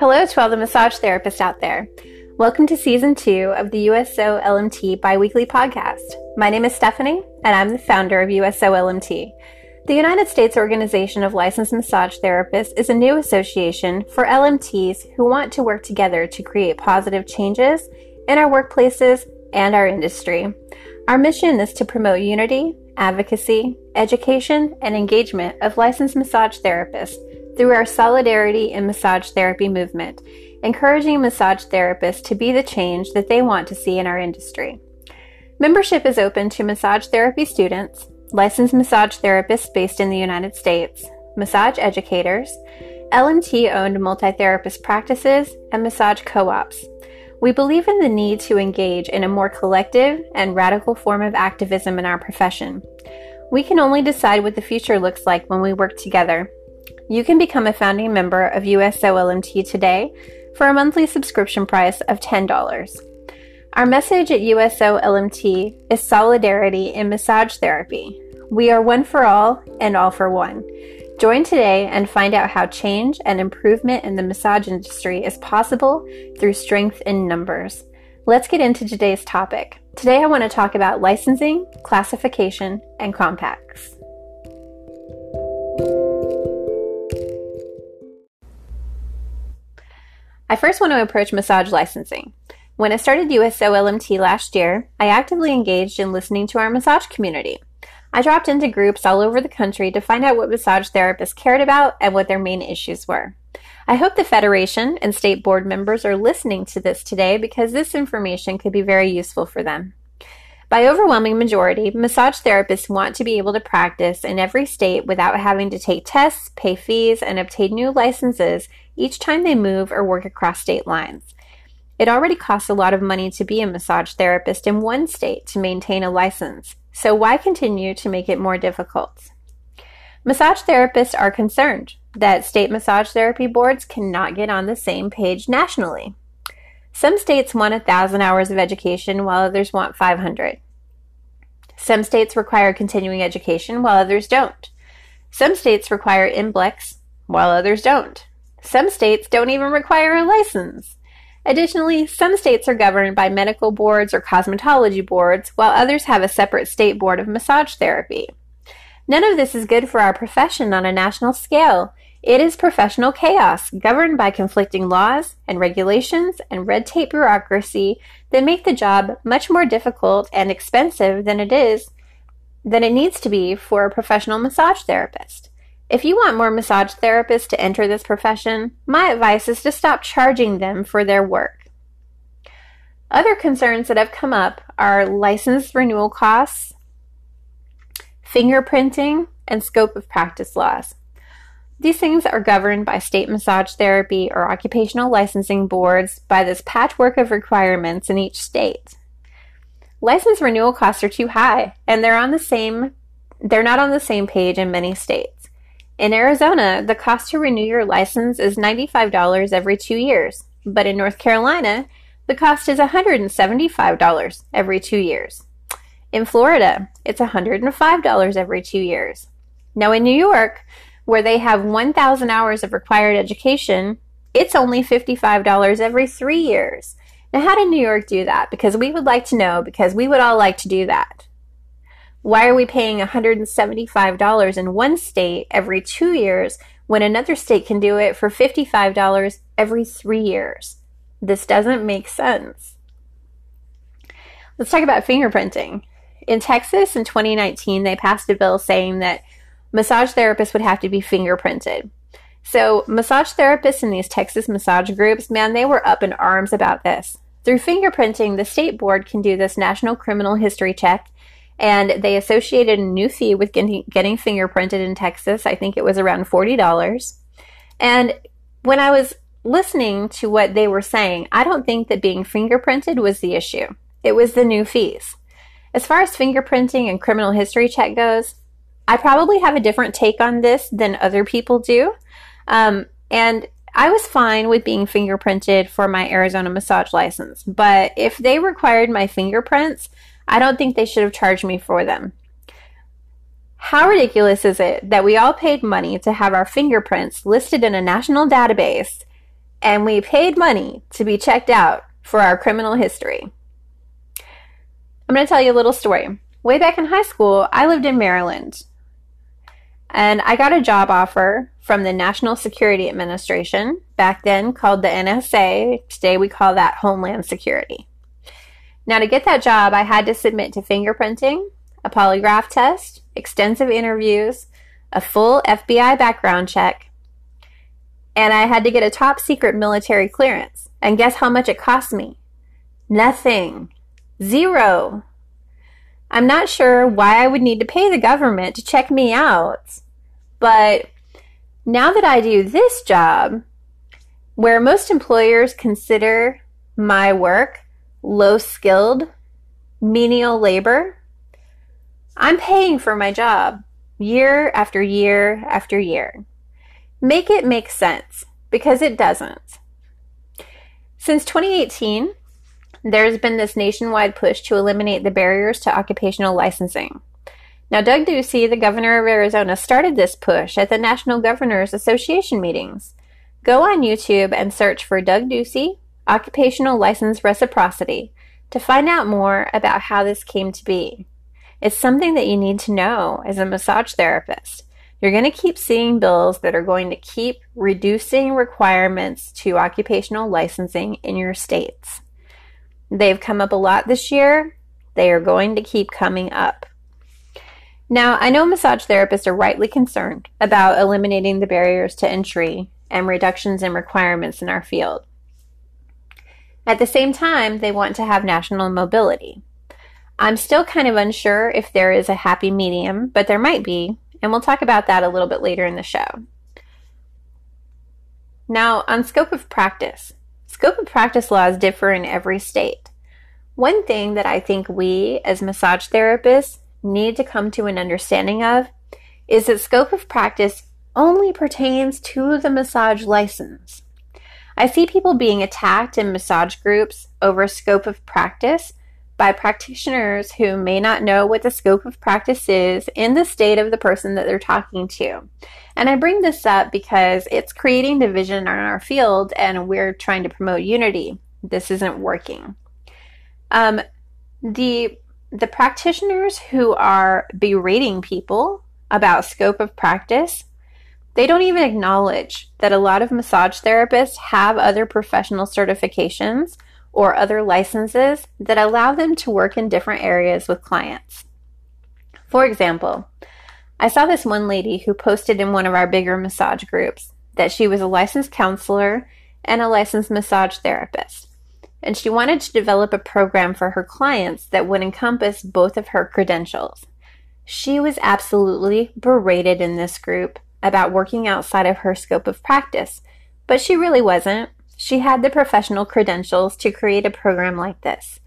Hello to all the massage therapists out there. Welcome to season two of the USO LMT biweekly podcast. My name is Stephanie, and I'm the founder of USO LMT. The United States Organization of Licensed Massage Therapists is a new association for LMTs who want to work together to create positive changes in our workplaces and our industry. Our mission is to promote unity, advocacy, education, and engagement of licensed massage therapists through our Solidarity and Massage Therapy movement, encouraging massage therapists to be the change that they want to see in our industry. Membership is open to massage therapy students, licensed massage therapists based in the United States, massage educators, LMT owned multi therapist practices, and massage co ops. We believe in the need to engage in a more collective and radical form of activism in our profession. We can only decide what the future looks like when we work together you can become a founding member of USO LMT today for a monthly subscription price of $10. Our message at USO LMT is solidarity in massage therapy. We are one for all and all for one. Join today and find out how change and improvement in the massage industry is possible through strength in numbers. Let's get into today's topic. Today, I want to talk about licensing, classification, and compacts. I first want to approach massage licensing. When I started USO LMT last year, I actively engaged in listening to our massage community. I dropped into groups all over the country to find out what massage therapists cared about and what their main issues were. I hope the Federation and state board members are listening to this today because this information could be very useful for them. By overwhelming majority, massage therapists want to be able to practice in every state without having to take tests, pay fees, and obtain new licenses each time they move or work across state lines. It already costs a lot of money to be a massage therapist in one state to maintain a license, so why continue to make it more difficult? Massage therapists are concerned that state massage therapy boards cannot get on the same page nationally. Some states want 1,000 hours of education while others want 500. Some states require continuing education while others don't. Some states require MBLEx while others don't. Some states don't even require a license. Additionally, some states are governed by medical boards or cosmetology boards, while others have a separate state board of massage therapy. None of this is good for our profession on a national scale, it is professional chaos governed by conflicting laws and regulations and red tape bureaucracy that make the job much more difficult and expensive than it is than it needs to be for a professional massage therapist. If you want more massage therapists to enter this profession, my advice is to stop charging them for their work. Other concerns that have come up are license renewal costs, fingerprinting, and scope of practice laws. These things are governed by state massage therapy or occupational licensing boards by this patchwork of requirements in each state. License renewal costs are too high, and they're on the same they're not on the same page in many states. In Arizona, the cost to renew your license is $95 every 2 years, but in North Carolina, the cost is $175 every 2 years. In Florida, it's $105 every 2 years. Now in New York, where they have 1,000 hours of required education, it's only $55 every three years. Now, how did New York do that? Because we would like to know, because we would all like to do that. Why are we paying $175 in one state every two years when another state can do it for $55 every three years? This doesn't make sense. Let's talk about fingerprinting. In Texas in 2019, they passed a bill saying that massage therapists would have to be fingerprinted. So, massage therapists in these Texas massage groups, man, they were up in arms about this. Through fingerprinting, the state board can do this national criminal history check, and they associated a new fee with getting, getting fingerprinted in Texas. I think it was around $40. And when I was listening to what they were saying, I don't think that being fingerprinted was the issue. It was the new fees. As far as fingerprinting and criminal history check goes, I probably have a different take on this than other people do. Um, and I was fine with being fingerprinted for my Arizona massage license, but if they required my fingerprints, I don't think they should have charged me for them. How ridiculous is it that we all paid money to have our fingerprints listed in a national database and we paid money to be checked out for our criminal history. I'm going to tell you a little story. Way back in high school, I lived in Maryland. And I got a job offer from the National Security Administration, back then called the NSA. Today we call that Homeland Security. Now, to get that job, I had to submit to fingerprinting, a polygraph test, extensive interviews, a full FBI background check, and I had to get a top secret military clearance. And guess how much it cost me? Nothing. Zero. I'm not sure why I would need to pay the government to check me out, but now that I do this job, where most employers consider my work low skilled, menial labor, I'm paying for my job year after year after year. Make it make sense because it doesn't. Since 2018, there's been this nationwide push to eliminate the barriers to occupational licensing. Now, Doug Ducey, the governor of Arizona, started this push at the National Governors Association meetings. Go on YouTube and search for Doug Ducey, Occupational License Reciprocity, to find out more about how this came to be. It's something that you need to know as a massage therapist. You're going to keep seeing bills that are going to keep reducing requirements to occupational licensing in your states. They've come up a lot this year. They are going to keep coming up. Now, I know massage therapists are rightly concerned about eliminating the barriers to entry and reductions in requirements in our field. At the same time, they want to have national mobility. I'm still kind of unsure if there is a happy medium, but there might be, and we'll talk about that a little bit later in the show. Now, on scope of practice, Scope of practice laws differ in every state. One thing that I think we, as massage therapists, need to come to an understanding of is that scope of practice only pertains to the massage license. I see people being attacked in massage groups over scope of practice by practitioners who may not know what the scope of practice is in the state of the person that they're talking to. And I bring this up because it's creating division in our field and we're trying to promote unity. This isn't working. Um, the the practitioners who are berating people about scope of practice they don't even acknowledge that a lot of massage therapists have other professional certifications or other licenses that allow them to work in different areas with clients. For example, I saw this one lady who posted in one of our bigger massage groups that she was a licensed counselor and a licensed massage therapist. And she wanted to develop a program for her clients that would encompass both of her credentials. She was absolutely berated in this group about working outside of her scope of practice, but she really wasn't. She had the professional credentials to create a program like this.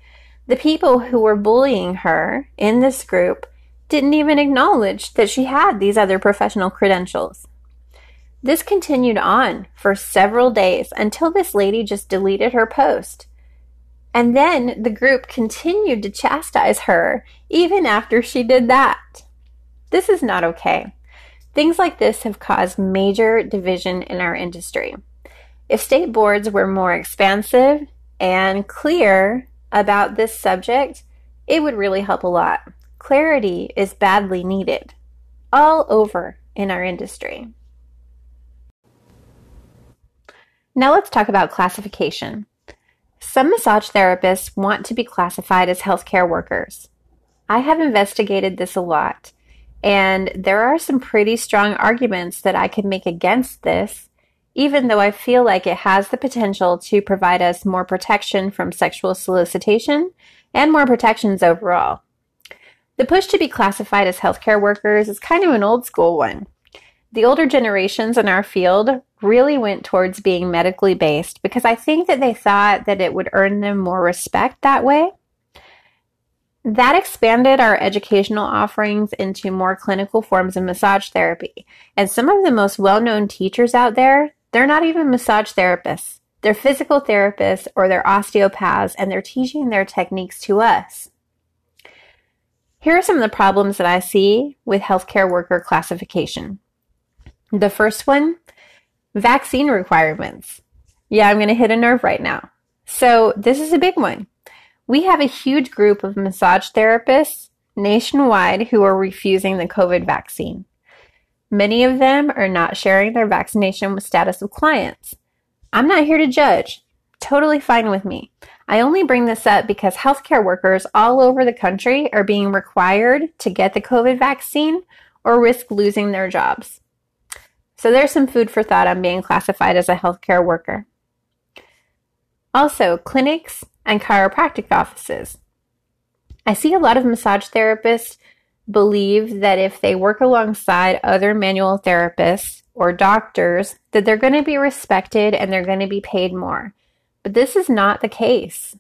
The people who were bullying her in this group didn't even acknowledge that she had these other professional credentials. This continued on for several days until this lady just deleted her post. And then the group continued to chastise her even after she did that. This is not okay. Things like this have caused major division in our industry. If state boards were more expansive and clear about this subject, it would really help a lot. Clarity is badly needed all over in our industry. Now let's talk about classification. Some massage therapists want to be classified as healthcare workers. I have investigated this a lot, and there are some pretty strong arguments that I could make against this even though I feel like it has the potential to provide us more protection from sexual solicitation and more protections overall. The push to be classified as healthcare workers is kind of an old school one. The older generations in our field really went towards being medically based because I think that they thought that it would earn them more respect that way. That expanded our educational offerings into more clinical forms of massage therapy. And some of the most well known teachers out there they're not even massage therapists. They're physical therapists or they're osteopaths and they're teaching their techniques to us. Here are some of the problems that I see with healthcare worker classification. The first one vaccine requirements. Yeah, I'm going to hit a nerve right now. So, this is a big one. We have a huge group of massage therapists nationwide who are refusing the COVID vaccine. Many of them are not sharing their vaccination with status of clients. I'm not here to judge. Totally fine with me. I only bring this up because healthcare workers all over the country are being required to get the COVID vaccine or risk losing their jobs. So there's some food for thought on being classified as a healthcare worker. Also, clinics and chiropractic offices. I see a lot of massage therapists believe that if they work alongside other manual therapists or doctors, that they're going to be respected and they're going to be paid more. But this is not the case.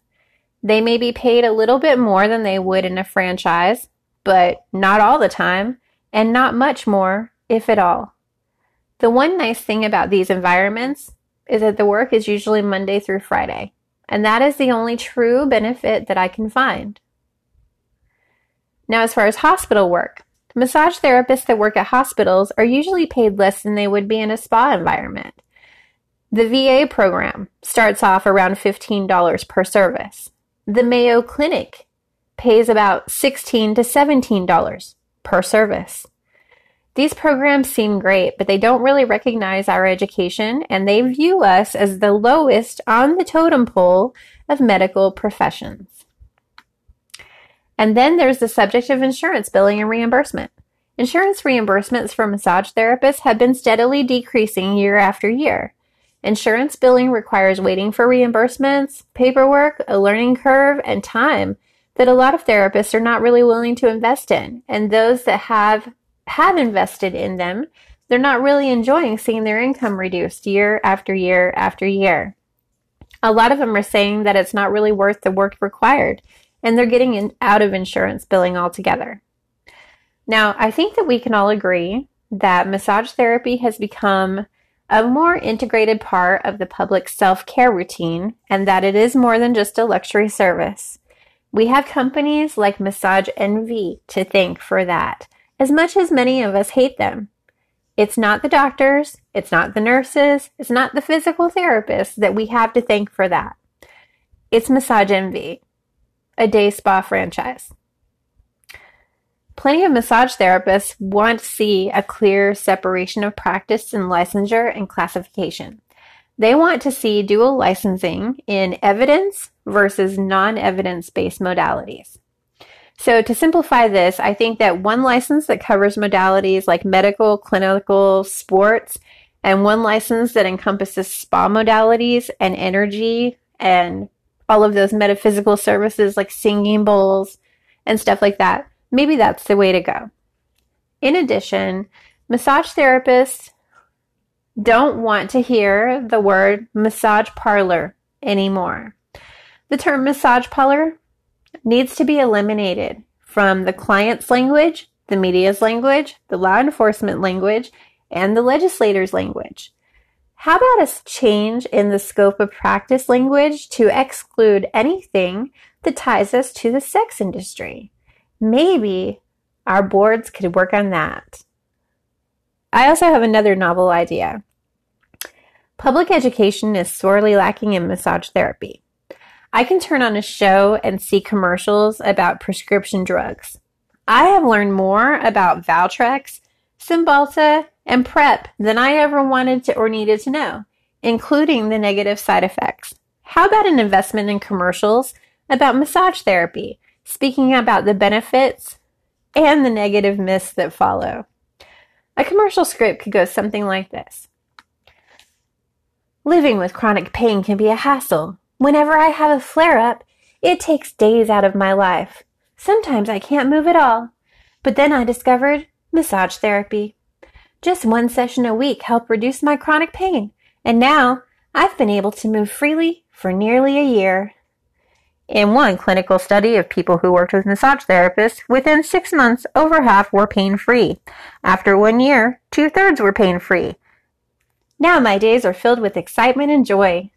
They may be paid a little bit more than they would in a franchise, but not all the time, and not much more, if at all. The one nice thing about these environments is that the work is usually Monday through Friday, and that is the only true benefit that I can find. Now, as far as hospital work, massage therapists that work at hospitals are usually paid less than they would be in a spa environment. The VA program starts off around $15 per service. The Mayo Clinic pays about 16 to $17 per service. These programs seem great, but they don't really recognize our education and they view us as the lowest on the totem pole of medical professions. And then there's the subject of insurance billing and reimbursement. Insurance reimbursements for massage therapists have been steadily decreasing year after year. Insurance billing requires waiting for reimbursements, paperwork, a learning curve, and time that a lot of therapists are not really willing to invest in. And those that have have invested in them, they're not really enjoying seeing their income reduced year after year after year. A lot of them are saying that it's not really worth the work required and they're getting in, out of insurance billing altogether. Now, I think that we can all agree that massage therapy has become a more integrated part of the public self care routine and that it is more than just a luxury service. We have companies like Massage Envy to thank for that, as much as many of us hate them. It's not the doctors, it's not the nurses, it's not the physical therapists that we have to thank for that. It's Massage Envy a day spa franchise. Plenty of massage therapists want to see a clear separation of practice and licensure and classification. They want to see dual licensing in evidence versus non evidence based modalities. So, to simplify this, I think that one license that covers modalities like medical, clinical, sports, and one license that encompasses spa modalities and energy and all of those metaphysical services like singing bowls and stuff like that. Maybe that's the way to go. In addition, massage therapists don't want to hear the word massage parlor anymore. The term massage parlor needs to be eliminated from the client's language, the media's language, the law enforcement language, and the legislator's language. How about a change in the scope of practice language to exclude anything that ties us to the sex industry? Maybe our boards could work on that. I also have another novel idea. Public education is sorely lacking in massage therapy. I can turn on a show and see commercials about prescription drugs. I have learned more about Valtrex, Cymbalta, and PrEP than I ever wanted to or needed to know, including the negative side effects. How about an investment in commercials about massage therapy, speaking about the benefits and the negative myths that follow? A commercial script could go something like this Living with chronic pain can be a hassle. Whenever I have a flare up, it takes days out of my life. Sometimes I can't move at all. But then I discovered massage therapy. Just one session a week helped reduce my chronic pain, and now I've been able to move freely for nearly a year. In one clinical study of people who worked with massage therapists, within six months, over half were pain free. After one year, two thirds were pain free. Now my days are filled with excitement and joy.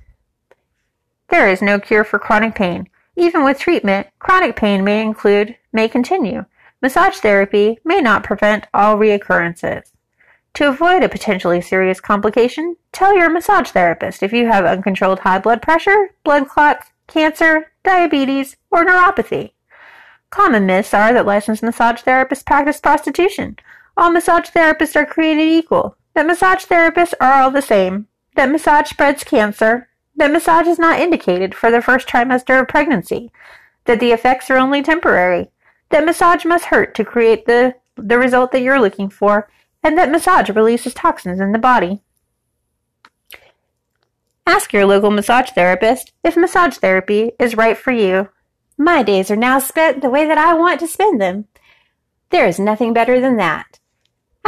There is no cure for chronic pain. Even with treatment, chronic pain may include, may continue. Massage therapy may not prevent all reoccurrences. To avoid a potentially serious complication, tell your massage therapist if you have uncontrolled high blood pressure, blood clots, cancer, diabetes, or neuropathy. Common myths are that licensed massage therapists practice prostitution. All massage therapists are created equal. That massage therapists are all the same. That massage spreads cancer. That massage is not indicated for the first trimester of pregnancy. That the effects are only temporary. That massage must hurt to create the, the result that you're looking for and that massage releases toxins in the body. Ask your local massage therapist if massage therapy is right for you. My days are now spent the way that I want to spend them. There is nothing better than that.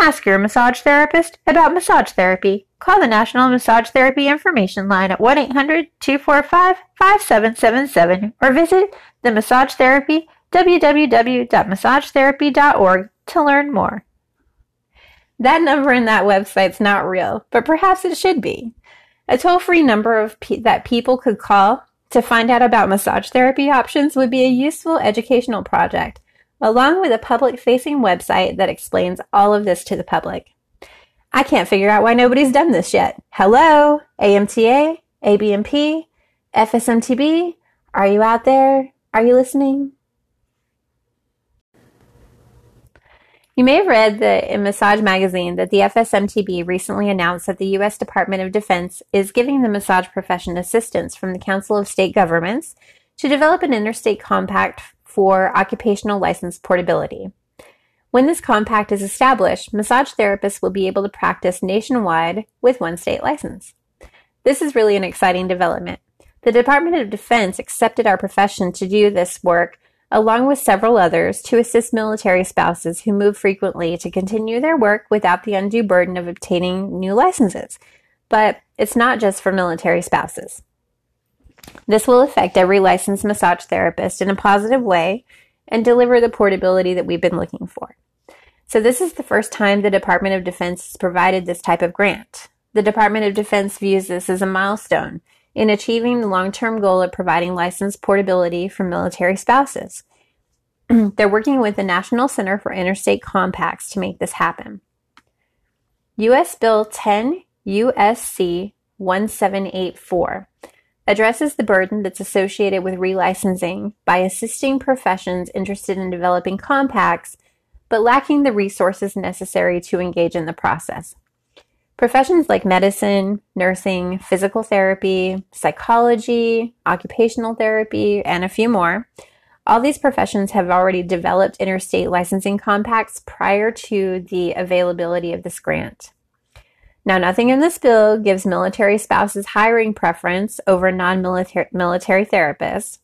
Ask your massage therapist about massage therapy. Call the National Massage Therapy Information Line at 1 800 245 5777 or visit the Massage Therapy www.massagetherapy.org to learn more. That number in that website's not real, but perhaps it should be. A toll free number of pe- that people could call to find out about massage therapy options would be a useful educational project, along with a public facing website that explains all of this to the public. I can't figure out why nobody's done this yet. Hello, AMTA, ABMP, FSMTB, are you out there? Are you listening? You may have read that in Massage Magazine that the FSMTB recently announced that the U.S. Department of Defense is giving the massage profession assistance from the Council of State Governments to develop an interstate compact for occupational license portability. When this compact is established, massage therapists will be able to practice nationwide with one state license. This is really an exciting development. The Department of Defense accepted our profession to do this work along with several others, to assist military spouses who move frequently to continue their work without the undue burden of obtaining new licenses. But it's not just for military spouses. This will affect every licensed massage therapist in a positive way and deliver the portability that we've been looking for. So, this is the first time the Department of Defense has provided this type of grant. The Department of Defense views this as a milestone in achieving the long term goal of providing license portability for military spouses. They're working with the National Center for Interstate Compacts to make this happen. U.S. Bill 10 USC 1784 addresses the burden that's associated with relicensing by assisting professions interested in developing compacts but lacking the resources necessary to engage in the process. Professions like medicine, nursing, physical therapy, psychology, occupational therapy, and a few more. All these professions have already developed interstate licensing compacts prior to the availability of this grant. Now, nothing in this bill gives military spouses hiring preference over non military therapists.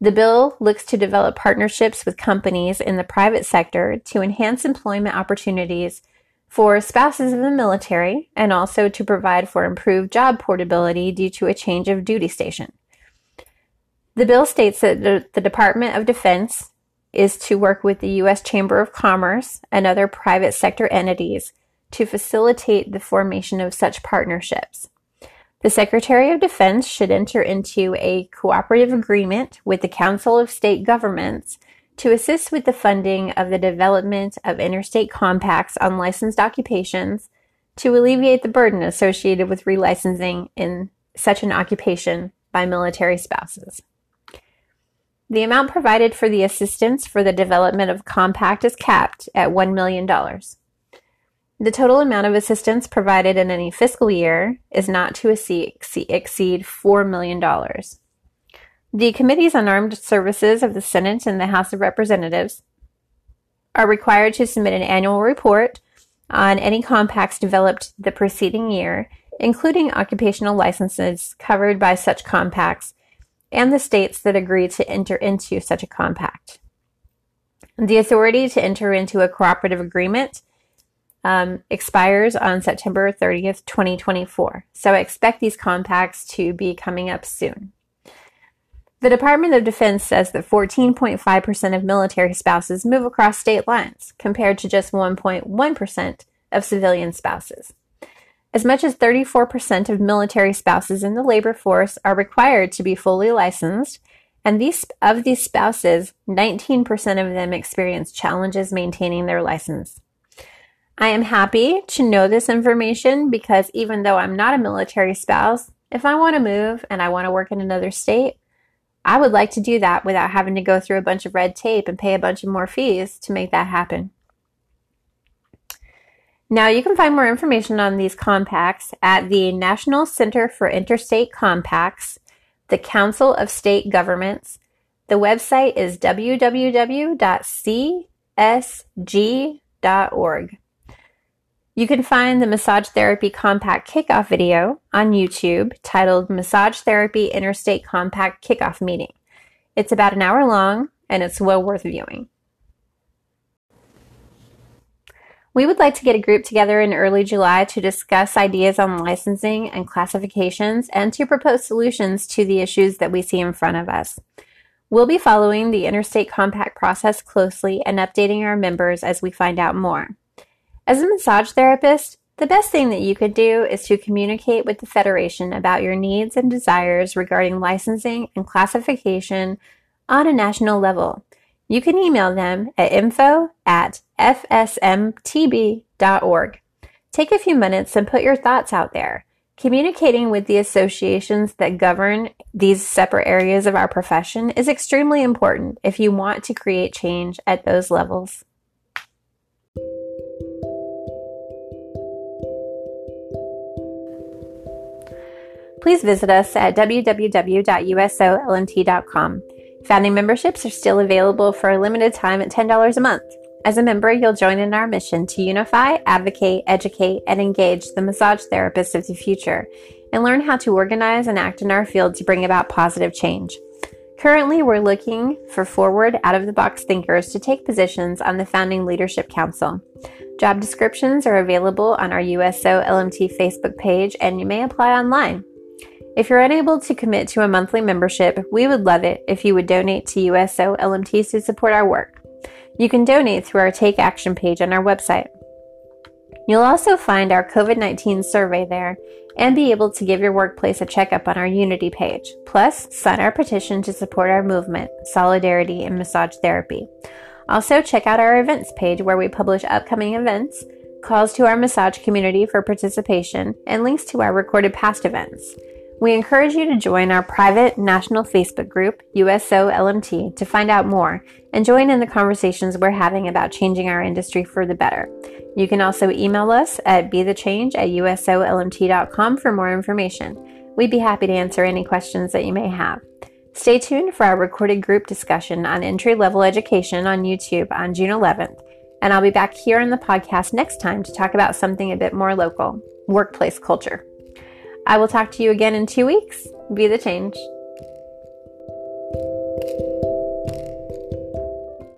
The bill looks to develop partnerships with companies in the private sector to enhance employment opportunities for spouses of the military and also to provide for improved job portability due to a change of duty station. The bill states that the, the Department of Defense is to work with the U.S. Chamber of Commerce and other private sector entities to facilitate the formation of such partnerships. The Secretary of Defense should enter into a cooperative agreement with the Council of State Governments to assist with the funding of the development of interstate compacts on licensed occupations to alleviate the burden associated with relicensing in such an occupation by military spouses. The amount provided for the assistance for the development of compact is capped at $1 million. The total amount of assistance provided in any fiscal year is not to exceed $4 million. The Committees on Armed Services of the Senate and the House of Representatives are required to submit an annual report on any compacts developed the preceding year, including occupational licenses covered by such compacts and the states that agree to enter into such a compact. The authority to enter into a cooperative agreement um, expires on September 30th, 2024. So I expect these compacts to be coming up soon. The Department of Defense says that 14.5% of military spouses move across state lines, compared to just 1.1% of civilian spouses. As much as 34% of military spouses in the labor force are required to be fully licensed, and these, of these spouses, 19% of them experience challenges maintaining their license. I am happy to know this information because even though I'm not a military spouse, if I want to move and I want to work in another state, I would like to do that without having to go through a bunch of red tape and pay a bunch of more fees to make that happen. Now, you can find more information on these compacts at the National Center for Interstate Compacts, the Council of State Governments. The website is www.csg.org. You can find the Massage Therapy Compact Kickoff video on YouTube titled Massage Therapy Interstate Compact Kickoff Meeting. It's about an hour long and it's well worth viewing. We would like to get a group together in early July to discuss ideas on licensing and classifications and to propose solutions to the issues that we see in front of us. We'll be following the Interstate Compact process closely and updating our members as we find out more. As a massage therapist, the best thing that you could do is to communicate with the Federation about your needs and desires regarding licensing and classification on a national level. You can email them at info at fsmtb.org. Take a few minutes and put your thoughts out there. Communicating with the associations that govern these separate areas of our profession is extremely important if you want to create change at those levels. Please visit us at www.usolmt.com. Founding memberships are still available for a limited time at $10 a month. As a member, you'll join in our mission to unify, advocate, educate, and engage the massage therapists of the future and learn how to organize and act in our field to bring about positive change. Currently, we're looking for forward, out of the box thinkers to take positions on the Founding Leadership Council. Job descriptions are available on our USO LMT Facebook page, and you may apply online. If you're unable to commit to a monthly membership, we would love it if you would donate to USO LMTs to support our work. You can donate through our Take Action page on our website. You'll also find our COVID 19 survey there and be able to give your workplace a checkup on our Unity page. Plus, sign our petition to support our movement, Solidarity in Massage Therapy. Also, check out our events page where we publish upcoming events, calls to our massage community for participation, and links to our recorded past events. We encourage you to join our private national Facebook group, USO LMT, to find out more and join in the conversations we're having about changing our industry for the better. You can also email us at bethechange at usolmt.com for more information. We'd be happy to answer any questions that you may have. Stay tuned for our recorded group discussion on entry level education on YouTube on June 11th, and I'll be back here on the podcast next time to talk about something a bit more local workplace culture. I will talk to you again in two weeks. Be the change.